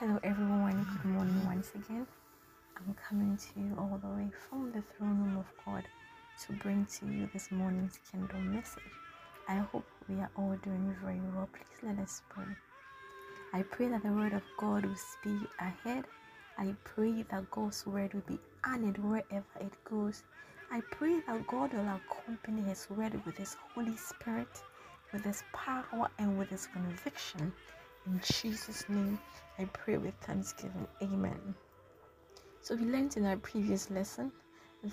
Hello, everyone. Good morning once again. I'm coming to you all the way from the throne room of God to bring to you this morning's kingdom message. I hope we are all doing very well. Please let us pray. I pray that the word of God will speed ahead. I pray that God's word will be honored wherever it goes. I pray that God will accompany His word with His Holy Spirit, with His power, and with His conviction. In Jesus' name, I pray with thanksgiving. Amen. So we learned in our previous lesson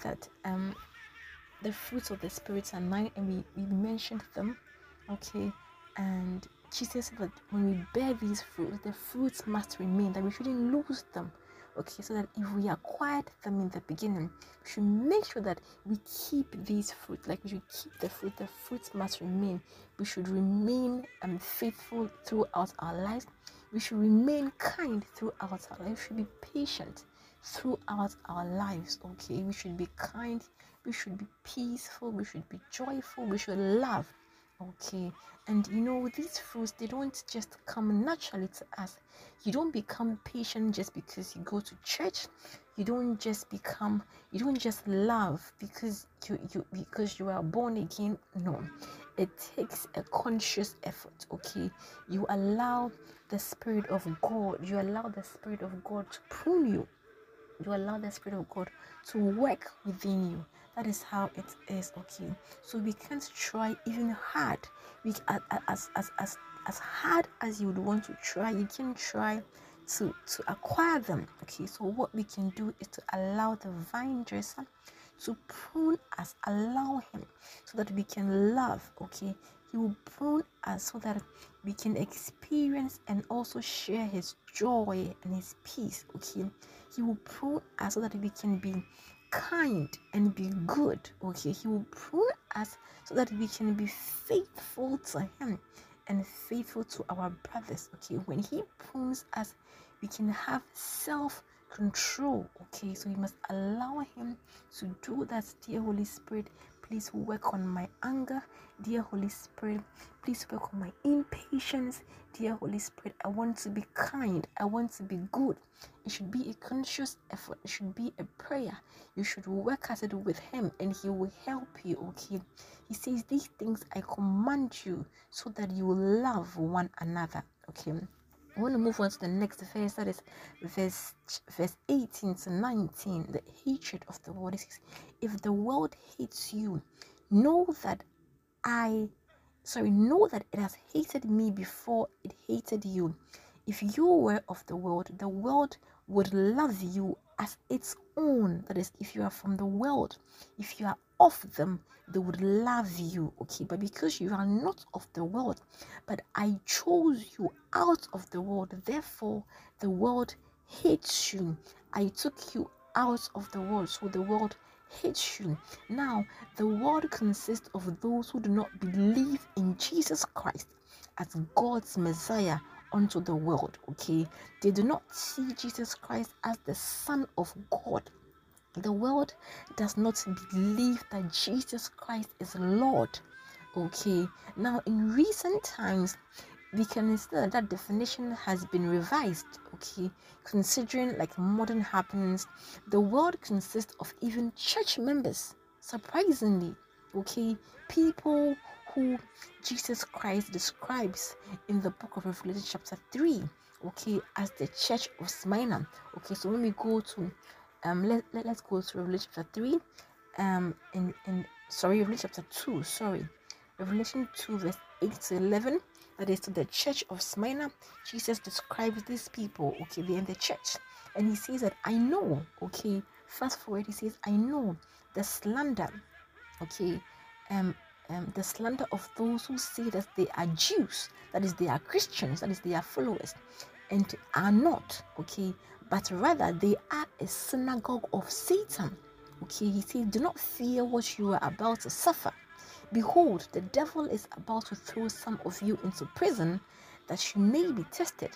that um the fruits of the spirit are nine and we, we mentioned them. Okay. And Jesus said that when we bear these fruits, the fruits must remain, that we shouldn't lose them. Okay, so that if we acquired them in the beginning, we should make sure that we keep these fruits. Like we should keep the fruit. The fruits must remain. We should remain um, faithful throughout our lives. We should remain kind throughout our lives. We should be patient throughout our lives. Okay, we should be kind. We should be peaceful. We should be joyful. We should love. Okay, and you know, these fruits they don't just come naturally to us. You don't become patient just because you go to church. You don't just become you don't just love because you you because you are born again. No. It takes a conscious effort, okay? You allow the spirit of God, you allow the spirit of God to prune you. You allow the spirit of God to work within you that is how it is okay? So we can't try even hard. We as as as as hard as you would want to try you can try to to acquire them okay? So what we can do is to allow the vine dresser to prune us allow him so that we can love okay? He will prune us so that we can experience and also share his joy and his peace okay? He will prune us so that we can be kind and be good. Okay, He will prune us so that we can be faithful to Him and faithful to our brothers. Okay, when He prunes us, we can have self control. Okay, so we must allow Him to do that. Dear Holy Spirit, please work on my anger. Dear Holy Spirit, please work on my impatience. Dear Holy Spirit, I want to be kind. I want to be good. It should be a conscious effort. It should be a prayer. You should work at it with Him and He will help you. Okay. He says, These things I command you so that you will love one another. Okay. I want to move on to the next verse, that is verse verse 18 to 19. The hatred of the world. Says, If the world hates you, know that I sorry, know that it has hated me before it hated you. If you were of the world, the world would love you as its own. That is, if you are from the world, if you are of them, they would love you. Okay, but because you are not of the world, but I chose you out of the world, therefore the world hates you. I took you out of the world, so the world hates you. Now, the world consists of those who do not believe in Jesus Christ as God's Messiah unto the world. Okay, they do not see Jesus Christ as the Son of God. The world does not believe that Jesus Christ is Lord. Okay, now in recent times, we can see that that definition has been revised okay considering like modern happenings the world consists of even church members surprisingly okay people who jesus christ describes in the book of revelation chapter 3 okay as the church of smyrna. Okay so when we go to um let, let, let's go to revelation chapter 3 um in in sorry revelation chapter 2 sorry. Revelation 2 verse 8 to 11 that is to the church of Smyrna, Jesus describes these people, okay, they're in the church, and he says that I know, okay, fast forward, he says, I know the slander, okay, um, um, the slander of those who say that they are Jews, that is, they are Christians, that is, they are followers, and are not, okay, but rather they are a synagogue of Satan. Okay, he says, Do not fear what you are about to suffer. Behold, the devil is about to throw some of you into prison that you may be tested.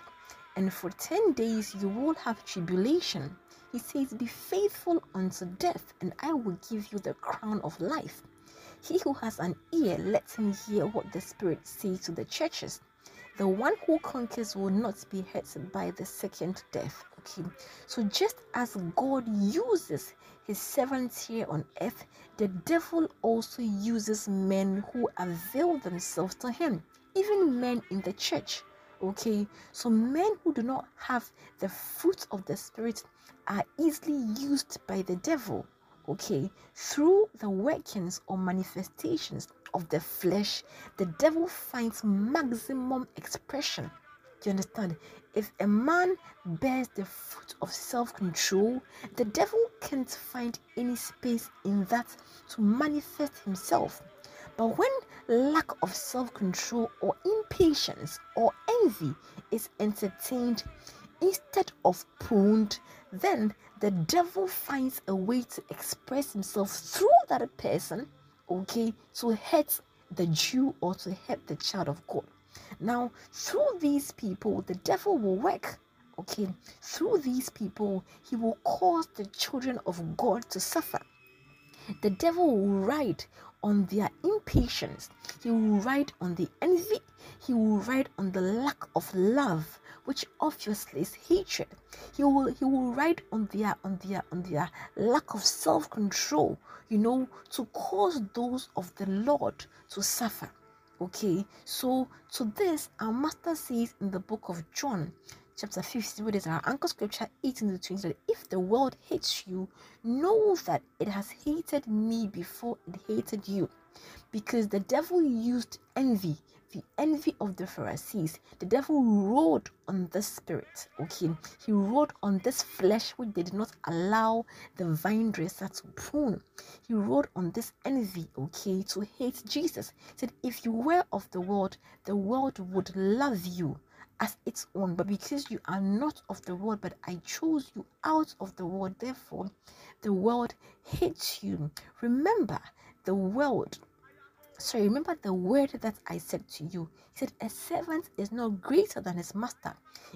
And for 10 days you will have tribulation. He says, Be faithful unto death, and I will give you the crown of life. He who has an ear, let him hear what the Spirit says to the churches. the one who conquers will not be hurt by the second death. Okay, so just as God uses his servants here on earth, the devil also uses men who avail themselves to him, even men in the church. Okay, so men who do not have the fruit of the spirit are easily used by the devil. Okay, through the workings or manifestations of the flesh, the devil finds maximum expression. Do you understand? If a man bears the fruit of self control, the devil can't find any space in that to manifest himself. But when lack of self control or impatience or envy is entertained instead of pruned, then the devil finds a way to express himself through that person, okay, to hurt the Jew or to hurt the child of God. Now, through these people, the devil will work. Okay, through these people, he will cause the children of God to suffer. The devil will ride on their impatience, he will ride on the envy, he will ride on the lack of love, which obviously is hatred. He will he will ride on their on their on their lack of self-control, you know, to cause those of the Lord to suffer. Okay, so to this our master says in the book of John, chapter 15, where there's our anchor scripture 18 to 20 that if the world hates you, know that it has hated me before it hated you. Because the devil used envy, the envy of the Pharisees. The devil rode on the spirit, okay? He rode on this flesh which they did not allow the vine dresser to prune. He rode on this envy, okay, to hate Jesus. He said, If you were of the world, the world would love you as its own. But because you are not of the world, but I chose you out of the world, therefore the world hates you. Remember, the world. So remember the word that I said to you. He said, A servant is not greater than his master.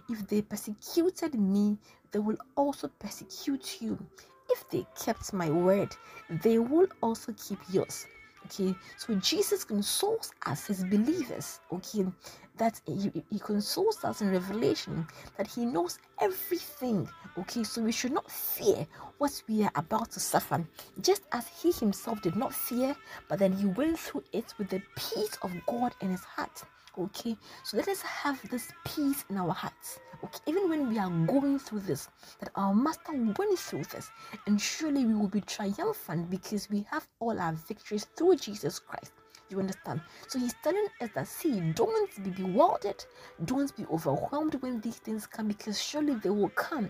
If they persecuted me, they will also persecute you. If they kept my word, they will also keep yours. Okay, so Jesus consoles us, his believers. Okay, that he, he consoles us in revelation that he knows everything okay? So we should not fear what we are about to suffer. Just as he himself did not fear but then he went through it with the peace of god in his heart okay? So let us have this peace in our hearts okay? Even when we are going through this that our master went through this and surely we will be triumphant because we have all our victories through jesus christ. You understand? So he's telling us that see, don't be bewildered, don't be overwhelmed when these things come because surely they will come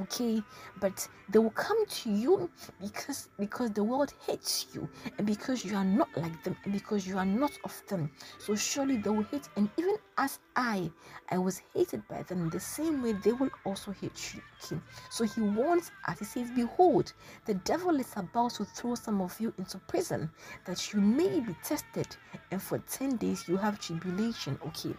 okay but they will come to you because because the world hates you and because you are not like them and because you are not of them. So surely they will hate and even as i i was hated by them the same way they will also hate you okay? So he warns us he says behold the devil is about to throw some of you into prison that you may be tested and for 10 days you have tribulation okay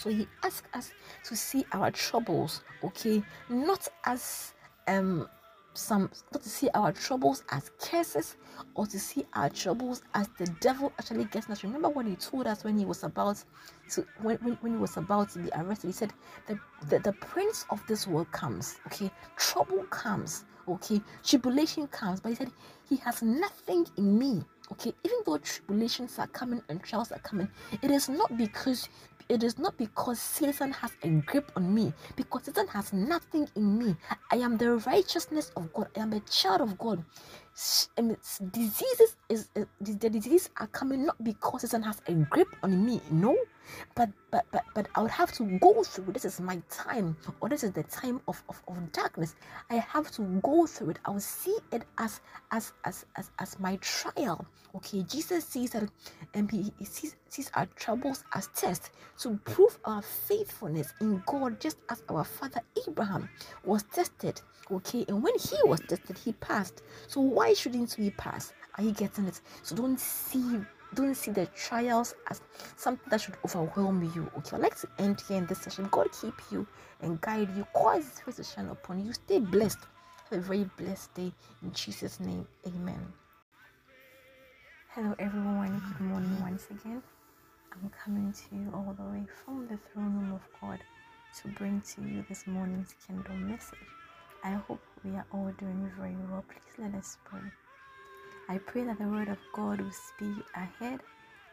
so he asks us to see our troubles, okay, not as um some not to see our troubles as curses or to see our troubles as the devil actually gets us. Remember what he told us when he was about to when, when, when he was about to be arrested, he said the, the prince of this world comes, okay, trouble comes, okay, tribulation comes, but he said he has nothing in me. Okay, even though tribulations are coming and trials are coming, it is not because it is not because Satan has a grip on me, because Satan has nothing in me. I am the righteousness of God. I am a child of God. And diseases is uh, the diseases are coming not because Satan has a grip on me. No, but but but but I would have to go through this is my time or this is the time of, of, of darkness. I have to go through it. I will see it as as as as, as my trial. Okay Jesus sees that and he, sees, sees our troubles as tests to prove our faithfulness in God just as our father Abraham was tested. Okay and when he was tested he passed. So why shouldn't we pass? Are you getting it? So don't see don't see the trials as something that should overwhelm you. Okay, I'd like to end here in this session. God keep you and guide you, cause his face to shine upon you. Stay blessed. Have a very blessed day in Jesus' name. Amen. Hello everyone, good morning once again. I'm coming to you all the way from the throne room of God to bring to you this morning's kingdom message. I hope we are all doing very well. Please let us pray. I pray that the word of God will speed ahead.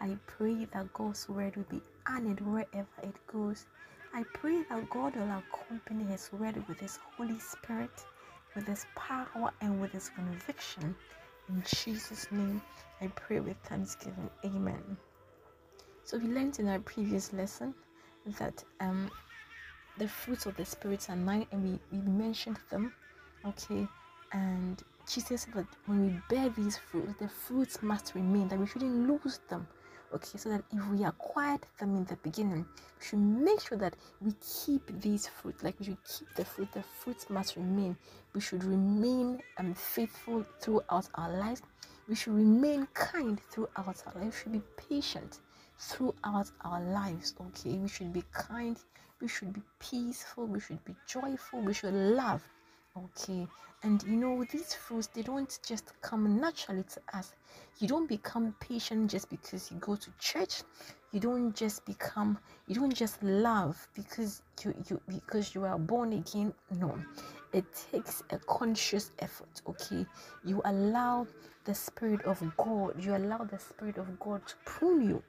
I pray that God's word will be honored wherever it goes. I pray that God will accompany His word with His Holy Spirit, with His power, and with His conviction. In Jesus' name, I pray with thanksgiving. Amen. So, we learned in our previous lesson that um, the fruits of the Spirit are nine, and we, we mentioned them. Okay, and Jesus said that when we bear these fruits, the fruits must remain, that we shouldn't lose them. Okay, so that if we acquired them in the beginning, we should make sure that we keep these fruits, like we should keep the fruit, the fruits must remain. We should remain um, faithful throughout our lives. We should remain kind throughout our lives. We should be patient throughout our lives. Okay, we should be kind, we should be peaceful, we should be joyful, we should love okay and you know these fruits they don't just come naturally to us. You don't become patient just because you go to church. You don't just become you don't just love because you you because you are born again. No it takes a conscious effort okay? You allow the spirit of god you allow the spirit of god to prune you.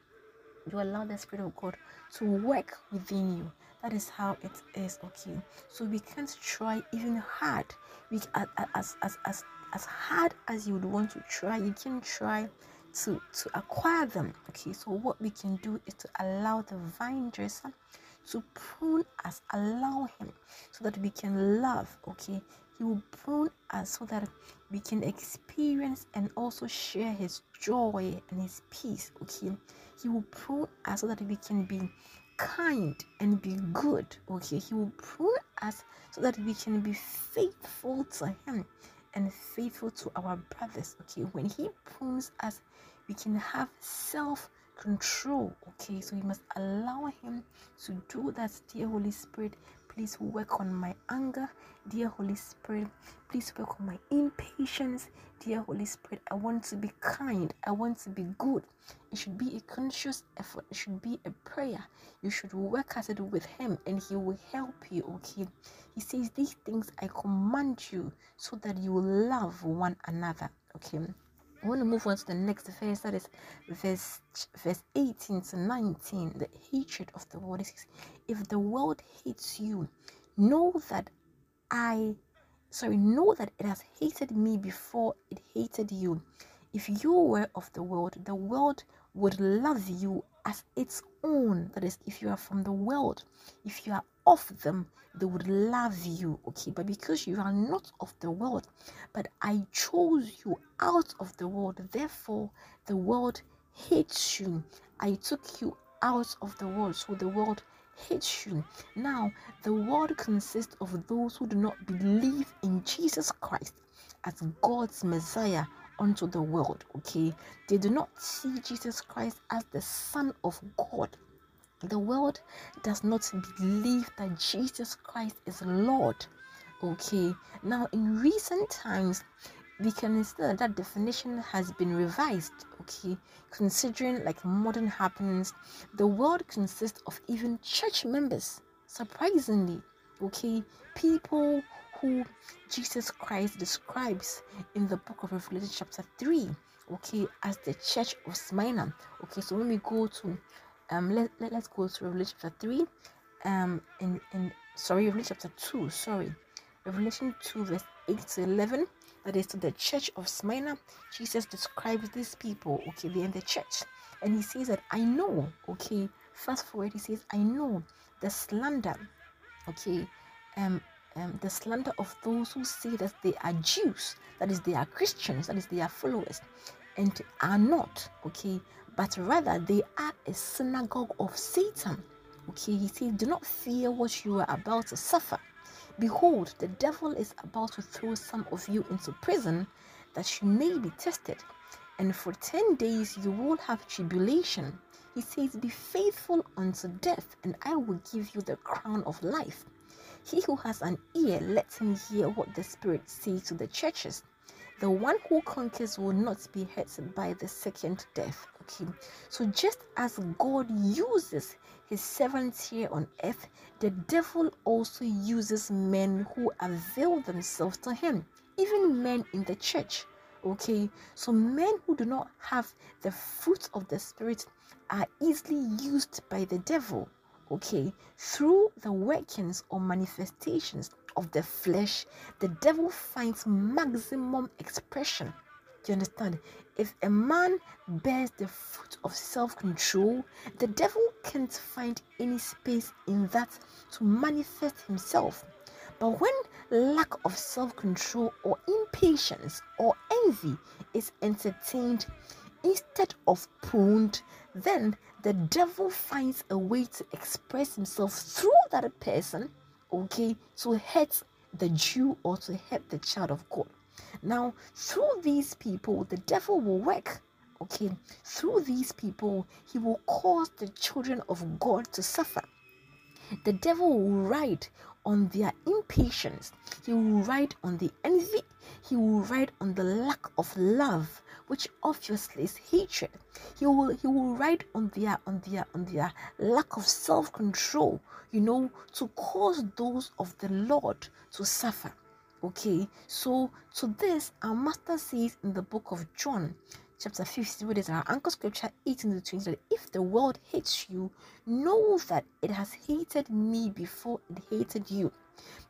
You allow the spirit of god to work within you that is how it is, okay? So we can't try even hard. We as as as as hard as you would want to try, you can try to to acquire them. Okay, so what we can do is to allow the vine dresser to prune us, allow him so that we can love. Okay, he will prune us so that we can experience and also share his joy and his peace. Okay, he will prune us so that we can be kind and be good. Okay, He will prune us so that we can be faithful to Him and faithful to our brothers. Okay, when He prunes us, we can have self control. Okay, so we must allow Him to do that. Dear Holy Spirit, please work on my anger. Dear Holy Spirit, please work on my impatience. Dear Holy Spirit, I want to be kind. I want to be good. It should be a conscious effort. It should be a prayer. You should work at it with Him and He will help you. Okay. He says, These things I command you so that you will love one another. Okay. I want to move on to the next verse, that is verse verse 18 to 19. The hatred of the world. Says, if the world hates you, know that I sorry, know that it has hated me before it hated you. If you were of the world, the world would love you as its own. That is, if you are from the world, if you are of them, they would love you. Okay, but because you are not of the world, but I chose you out of the world, therefore the world hates you. I took you out of the world, so the world hates you. Now, the world consists of those who do not believe in Jesus Christ as God's Messiah unto the world. Okay, they do not see Jesus Christ as the Son of God. The world does not believe that Jesus Christ is Lord. Okay, now in recent times, we can see that that definition has been revised. Okay, considering like modern happenings, the world consists of even church members. Surprisingly, okay, people who Jesus Christ describes in the book of Revelation, chapter 3, okay, as the church of Smyrna. Okay, so when we go to um let, let, let's go to Revelation chapter 3, um in in sorry, Revelation chapter 2, sorry, Revelation 2, verse 8 to 11. That is to the church of Smyrna. Jesus describes these people, okay, they're in the church, and he says that I know, okay, fast forward, he says, I know the slander, okay, um, um, the slander of those who say that they are Jews, that is, they are Christians, that is, they are followers, and are not, okay, but rather they are a synagogue of Satan. Okay, he says, Do not fear what you are about to suffer. Behold, the devil is about to throw some of you into prison that you may be tested, and for 10 days you will have tribulation. He says, Be faithful unto death, and I will give you the crown of life. He who has an ear, let him hear what the Spirit says to the churches. the one who conquers will not be hurt by the second death. Okay, so just as God uses his servants here on earth, the devil also uses men who avail themselves to him, even men in the church. Okay, so men who do not have the fruit of the spirit are easily used by the devil. Okay, through the workings or manifestations of the flesh, the devil finds maximum expression. You understand? If a man bears the fruit of self control, the devil can't find any space in that to manifest himself. But when lack of self control or impatience or envy is entertained instead of pruned, then the devil finds a way to express himself through that person, okay, to hurt the Jew or to hurt the child of God. Now, through these people, the devil will work. Okay, through these people, he will cause the children of God to suffer. The devil will ride on their impatience, he will ride on the envy, he will ride on the lack of love, which obviously is hatred. He will he will ride on their on their on their lack of self-control, you know, to cause those of the Lord to suffer. Okay, so to this our master says in the book of John, chapter 15, where there's our anchor scripture 18 to 20 that if the world hates you, know that it has hated me before it hated you.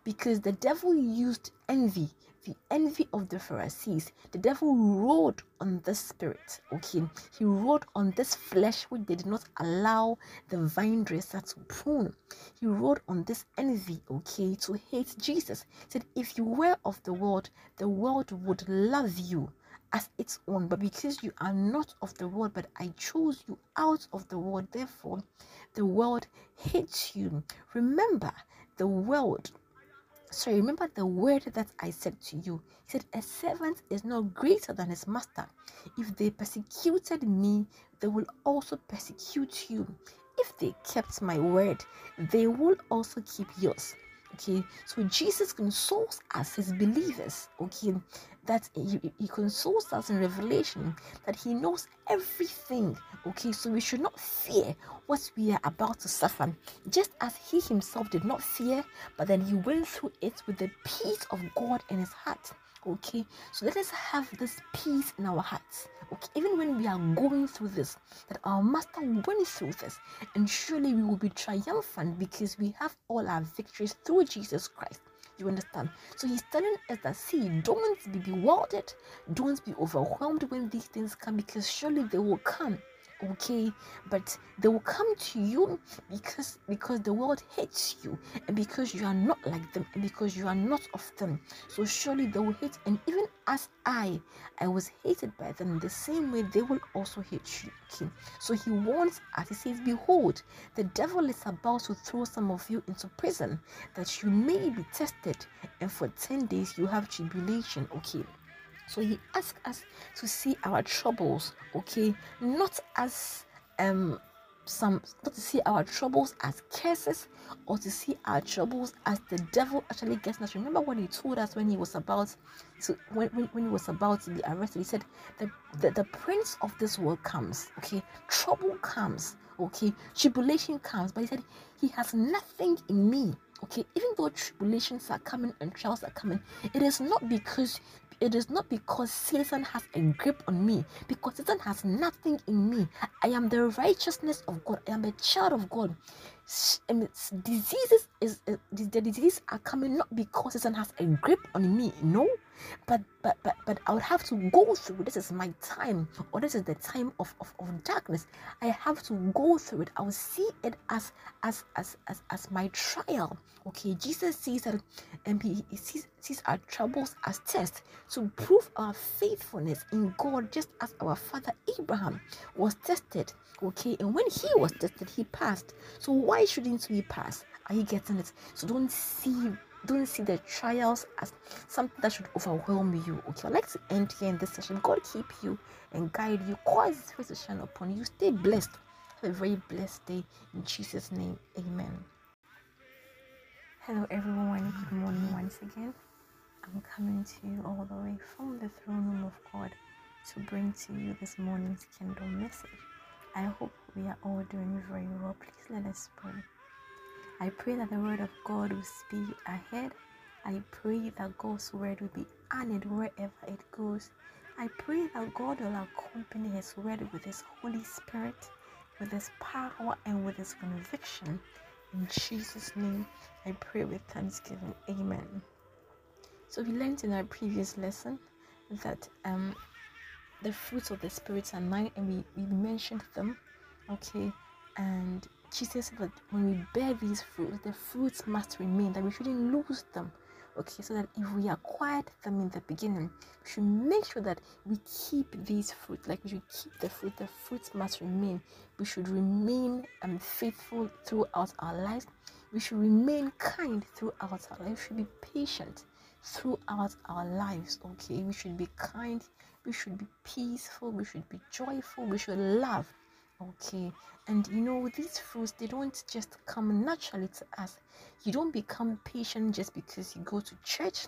Because the devil used envy the envy of the Pharisees. The devil rode on this spirit, okay? He rode on this flesh which they did not allow the vine dresser to prune. He rode on this envy, okay, to hate Jesus. He said, If you were of the world, the world would love you as its own. But because you are not of the world, but I chose you out of the world, therefore the world hates you. Remember, the world so remember the word that I said to you. He said, A servant is not greater than his master. If they persecuted me, they will also persecute you. If they kept my word, they will also keep yours. Okay, so Jesus consoles us, his believers. Okay, that he, he consoles us in revelation that he knows everything okay? So we should not fear what we are about to suffer. Just as he himself did not fear but then he went through it with the peace of god in his heart okay? So let us have this peace in our hearts okay? Even when we are going through this that our master went through this and surely we will be triumphant because we have all our victories through jesus christ you understand? So he's telling us that see, don't be bewildered, don't be overwhelmed when these things come because surely they will come okay but they will come to you because because the world hates you and because you are not like them and because you are not of them. So surely they will hate and even as i i was hated by them the same way they will also hate you okay? So he warns us. He says behold the devil is about to throw some of you into prison that you may be tested and for 10 days you have tribulation okay so he asks us to see our troubles, okay, not as um some not to see our troubles as curses or to see our troubles as the devil actually gets us. Remember what he told us when he was about to when, when, when he was about to be arrested, he said the, the the prince of this world comes, okay, trouble comes, okay, tribulation comes, but he said he has nothing in me. Okay, even though tribulations are coming and trials are coming, it is not because it is not because Satan has a grip on me, because Satan has nothing in me. I am the righteousness of God. I am a child of God. And its diseases is uh, the diseases are coming not because Satan has a grip on me. No, but but but but I would have to go through this is my time or this is the time of, of, of darkness. I have to go through it. I will see it as as as as, as my trial. Okay Jesus sees that and he, he sees, sees our troubles as tests to prove our faithfulness in God just as our father Abraham was tested. Okay and when he was tested he passed. So why shouldn't we pass? Are you getting it so don't see don't see the trials as something that should overwhelm you. Okay, I'd like to end here in this session. God keep you and guide you, cause his face to shine upon you. Stay blessed. Have a very blessed day in Jesus' name. Amen. Hello everyone, good morning once again. I'm coming to you all the way from the throne room of God to bring to you this morning's kingdom message. I hope we are all doing very well. Please let us pray. I pray that the word of God will speed ahead. I pray that God's word will be honored wherever it goes. I pray that God will accompany His word with His Holy Spirit, with His power, and with His conviction. In Jesus' name, I pray with thanksgiving. Amen. So we learned in our previous lesson that um, the fruits of the spirit are nine, and we, we mentioned them. Okay, and Jesus said that when we bear these fruits, the fruits must remain, that we shouldn't lose them. Okay, so that if we acquired them in the beginning, we should make sure that we keep these fruits, like we should keep the fruit, the fruits must remain. We should remain um, faithful throughout our lives. We should remain kind throughout our lives. We should be patient throughout our lives. Okay, we should be kind, we should be peaceful, we should be joyful, we should love. Okay, and you know, these fruits they don't just come naturally to us. You don't become patient just because you go to church.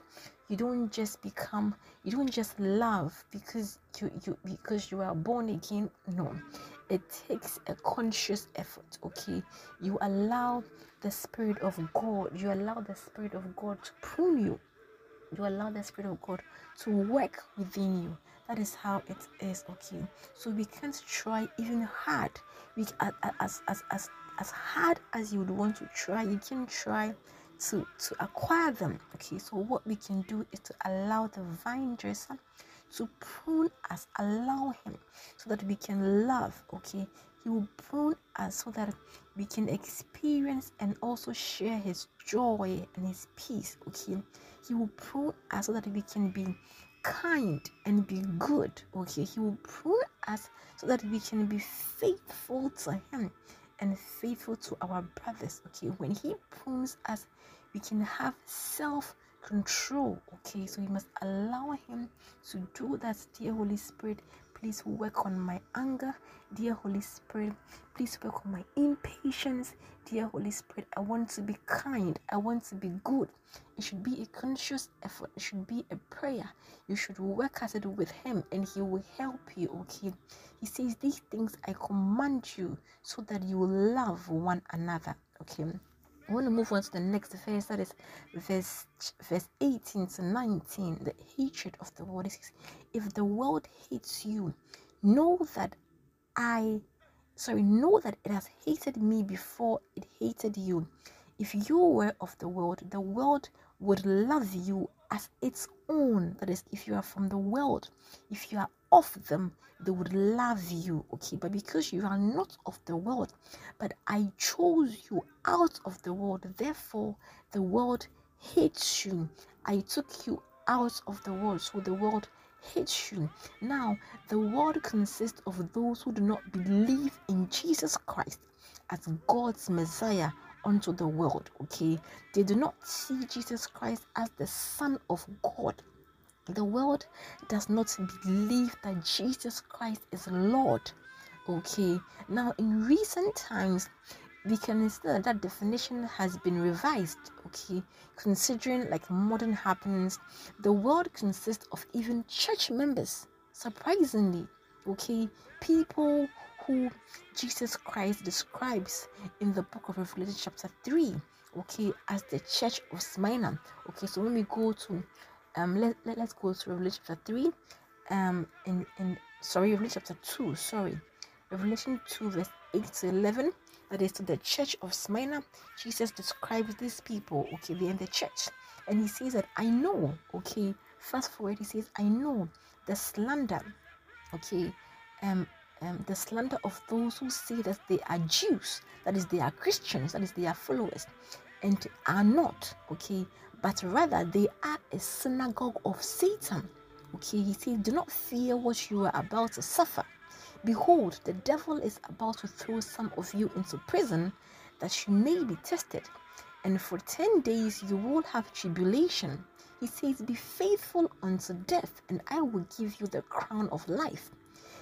You don't just become you don't just love because you, you because you are born again. No. It takes a conscious effort, okay? You allow the Spirit of God, you allow the Spirit of God to prune you you allow the spirit of god to work within you. That is how it is okay? So we can't try even hard. We as as as as hard as you would want to try you can try to to acquire them okay? So what we can do is to allow the vine dresser to prune us allow him so that we can love okay? He will prune us so that we can experience and also share his joy and his peace okay he will prune us so that we can be kind and be good okay? He will prune us so that we can be faithful to him and faithful to our brothers okay? When he prunes us we can have self control okay? So we must allow him to do that dear holy spirit please work on my anger dear holy spirit. Please work on my impatience dear holy spirit. I want to be kind. I want to be good. It should be a conscious effort. It should be a prayer. You should work at it with him and he will help you okay? He says these things i command you so that you will love one another okay I want to move on to the next verse, that is verse verse 18 to 19. The hatred of the world. Says, If the world hates you, know that I sorry, know that it has hated me before it hated you. If you were of the world, the world would love you as its own. That is, if you are from the world, if you are of them, they would love you. Okay, but because you are not of the world, but I chose you out of the world, therefore the world hates you. I took you out of the world, so the world hates you. Now, the world consists of those who do not believe in Jesus Christ as God's Messiah unto the world. Okay, they do not see Jesus Christ as the Son of God. The world does not believe that Jesus Christ is Lord. Okay, now in recent times, we can see that definition has been revised. Okay, considering like modern happenings, the world consists of even church members. Surprisingly, okay, people who Jesus Christ describes in the book of Revelation, chapter 3, okay, as the church of Smyrna. Okay, so when we go to um let, let, let's go to Revelation chapter 3, um in in sorry, Revelation chapter 2, sorry, Revelation 2, verse 8 to 11. That is to the church of Smyrna. Jesus describes these people, okay, they're in the church, and he says that I know, okay, fast forward, he says, I know the slander, okay, um, um, the slander of those who say that they are Jews, that is, they are Christians, that is, they are followers, and are not, okay, but rather they are a synagogue of Satan. Okay, he says, Do not fear what you are about to suffer. Behold, the devil is about to throw some of you into prison that you may be tested, and for 10 days you will have tribulation. He says, Be faithful unto death, and I will give you the crown of life.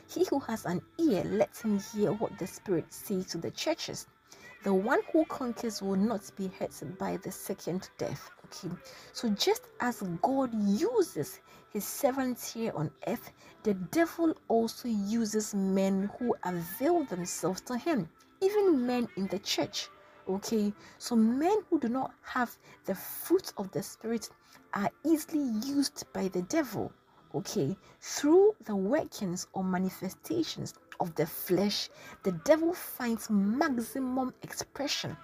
He who has an ear, let him hear what the Spirit says to the churches. The one who conquers will not be hurt by the second death. Okay, so just as God uses his servants here on earth, the devil also uses men who avail themselves to him, even men in the church. Okay, so men who do not have the fruit of the spirit are easily used by the devil. Okay, through the workings or manifestations of the flesh, the devil finds maximum expression.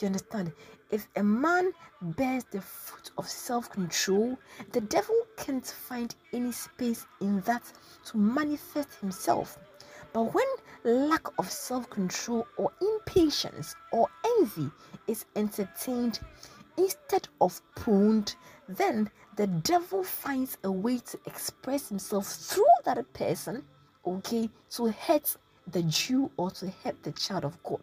You understand? If a man bears the fruit of self control, the devil can't find any space in that to manifest himself. But when lack of self control or impatience or envy is entertained instead of pruned, then the devil finds a way to express himself through that person, okay, to hurt the Jew or to hurt the child of God.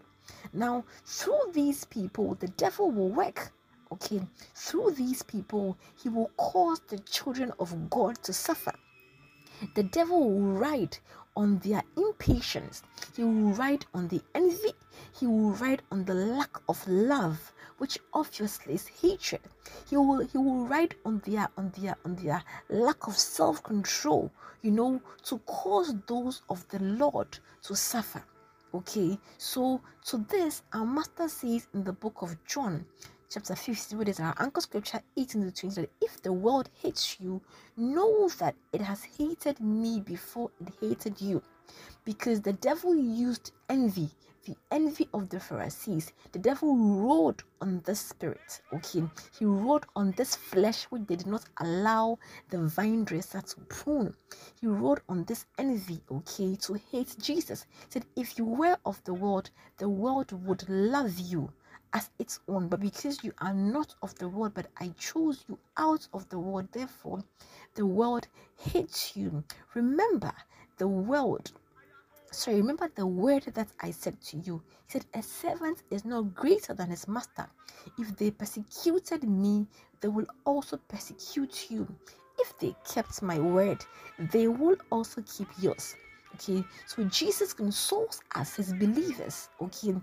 Now, through these people, the devil will work. Okay, through these people, he will cause the children of God to suffer. The devil will ride on their impatience, he will ride on the envy, he will ride on the lack of love, which obviously is hatred. He will he will ride on their on their on their lack of self-control, you know, to cause those of the Lord to suffer. Okay, so to this, our master says in the book of John, chapter 15, what is our anchor scripture 18 to 20 that if the world hates you, know that it has hated me before it hated you. Because the devil used envy, the envy of the Pharisees. The devil rode on this spirit, okay? He rode on this flesh which they did not allow the vine dresser to prune. He rode on this envy, okay, to hate Jesus. He said, If you were of the world, the world would love you as its own. But because you are not of the world, but I chose you out of the world, therefore the world hates you. Remember, the world so remember the word that I said to you. He said, A servant is not greater than his master. If they persecuted me, they will also persecute you. If they kept my word, they will also keep yours. Okay, so Jesus consoles us, his believers, okay,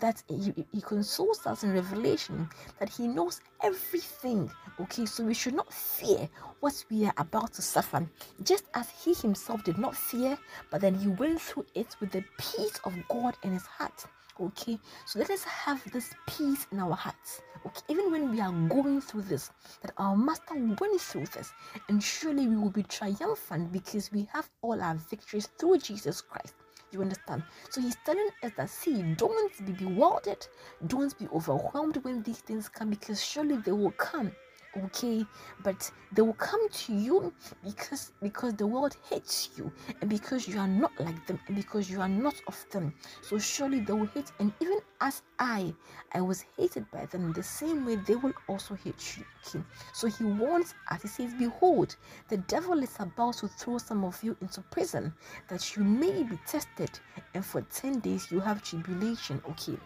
that he, he consoles us in revelation that he knows everything okay? So we should not fear what we are about to suffer. Just as he himself did not fear but then he went through it with the peace of god in his heart okay? So let us have this peace in our hearts okay? Even when we are going through this that our master went through this and surely we will be triumphant because we have all our victories through jesus christ you understand? So he's telling us that see, don't be bewildered, don't be overwhelmed when these things come because surely they will come okay but they will come to you because because the world hates you and because you are not like them and because you are not of them. So surely they will hate and even as i i was hated by them the same way they will also hate you okay? So he warns us. He says behold the devil is about to throw some of you into prison that you may be tested and for 10 days you have tribulation okay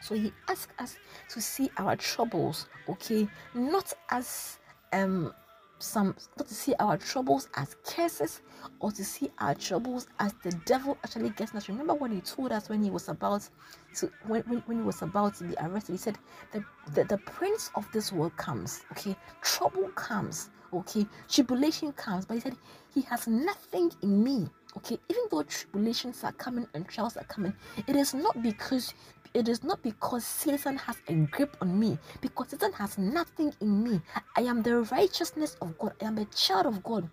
so he asks us to see our troubles, okay, not as um some not to see our troubles as curses or to see our troubles as the devil actually gets us. Remember what he told us when he was about to when, when, when he was about to be arrested, he said that the, the prince of this world comes, okay, trouble comes, okay, tribulation comes, but he said he has nothing in me. Okay, even though tribulations are coming and trials are coming, it is not because it is not because Satan has a grip on me, because Satan has nothing in me. I am the righteousness of God. I am a child of God.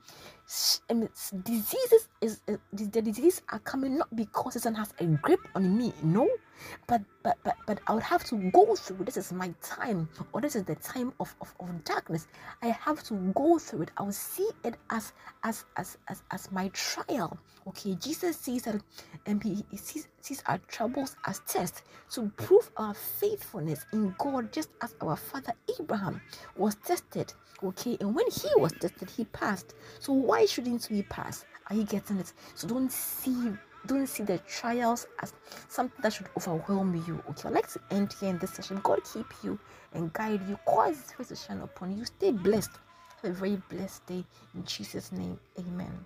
Diseases is uh, the diseases are coming not because Satan has a grip on me. No, but but but but I would have to go through. This is my time, or this is the time of, of, of darkness. I have to go through it. I will see it as as as as, as my trial. Okay, Jesus sees that and he, he sees, sees our troubles as tests to prove our faithfulness in God, just as our father Abraham was tested. Okay, and when he was tested, he passed. So why shouldn't we pass? Are you getting it? So don't see don't see the trials as something that should overwhelm you. Okay, I'd like to end here in this session. God keep you and guide you, cause his face to shine upon you. Stay blessed. Have a very blessed day in Jesus' name. Amen.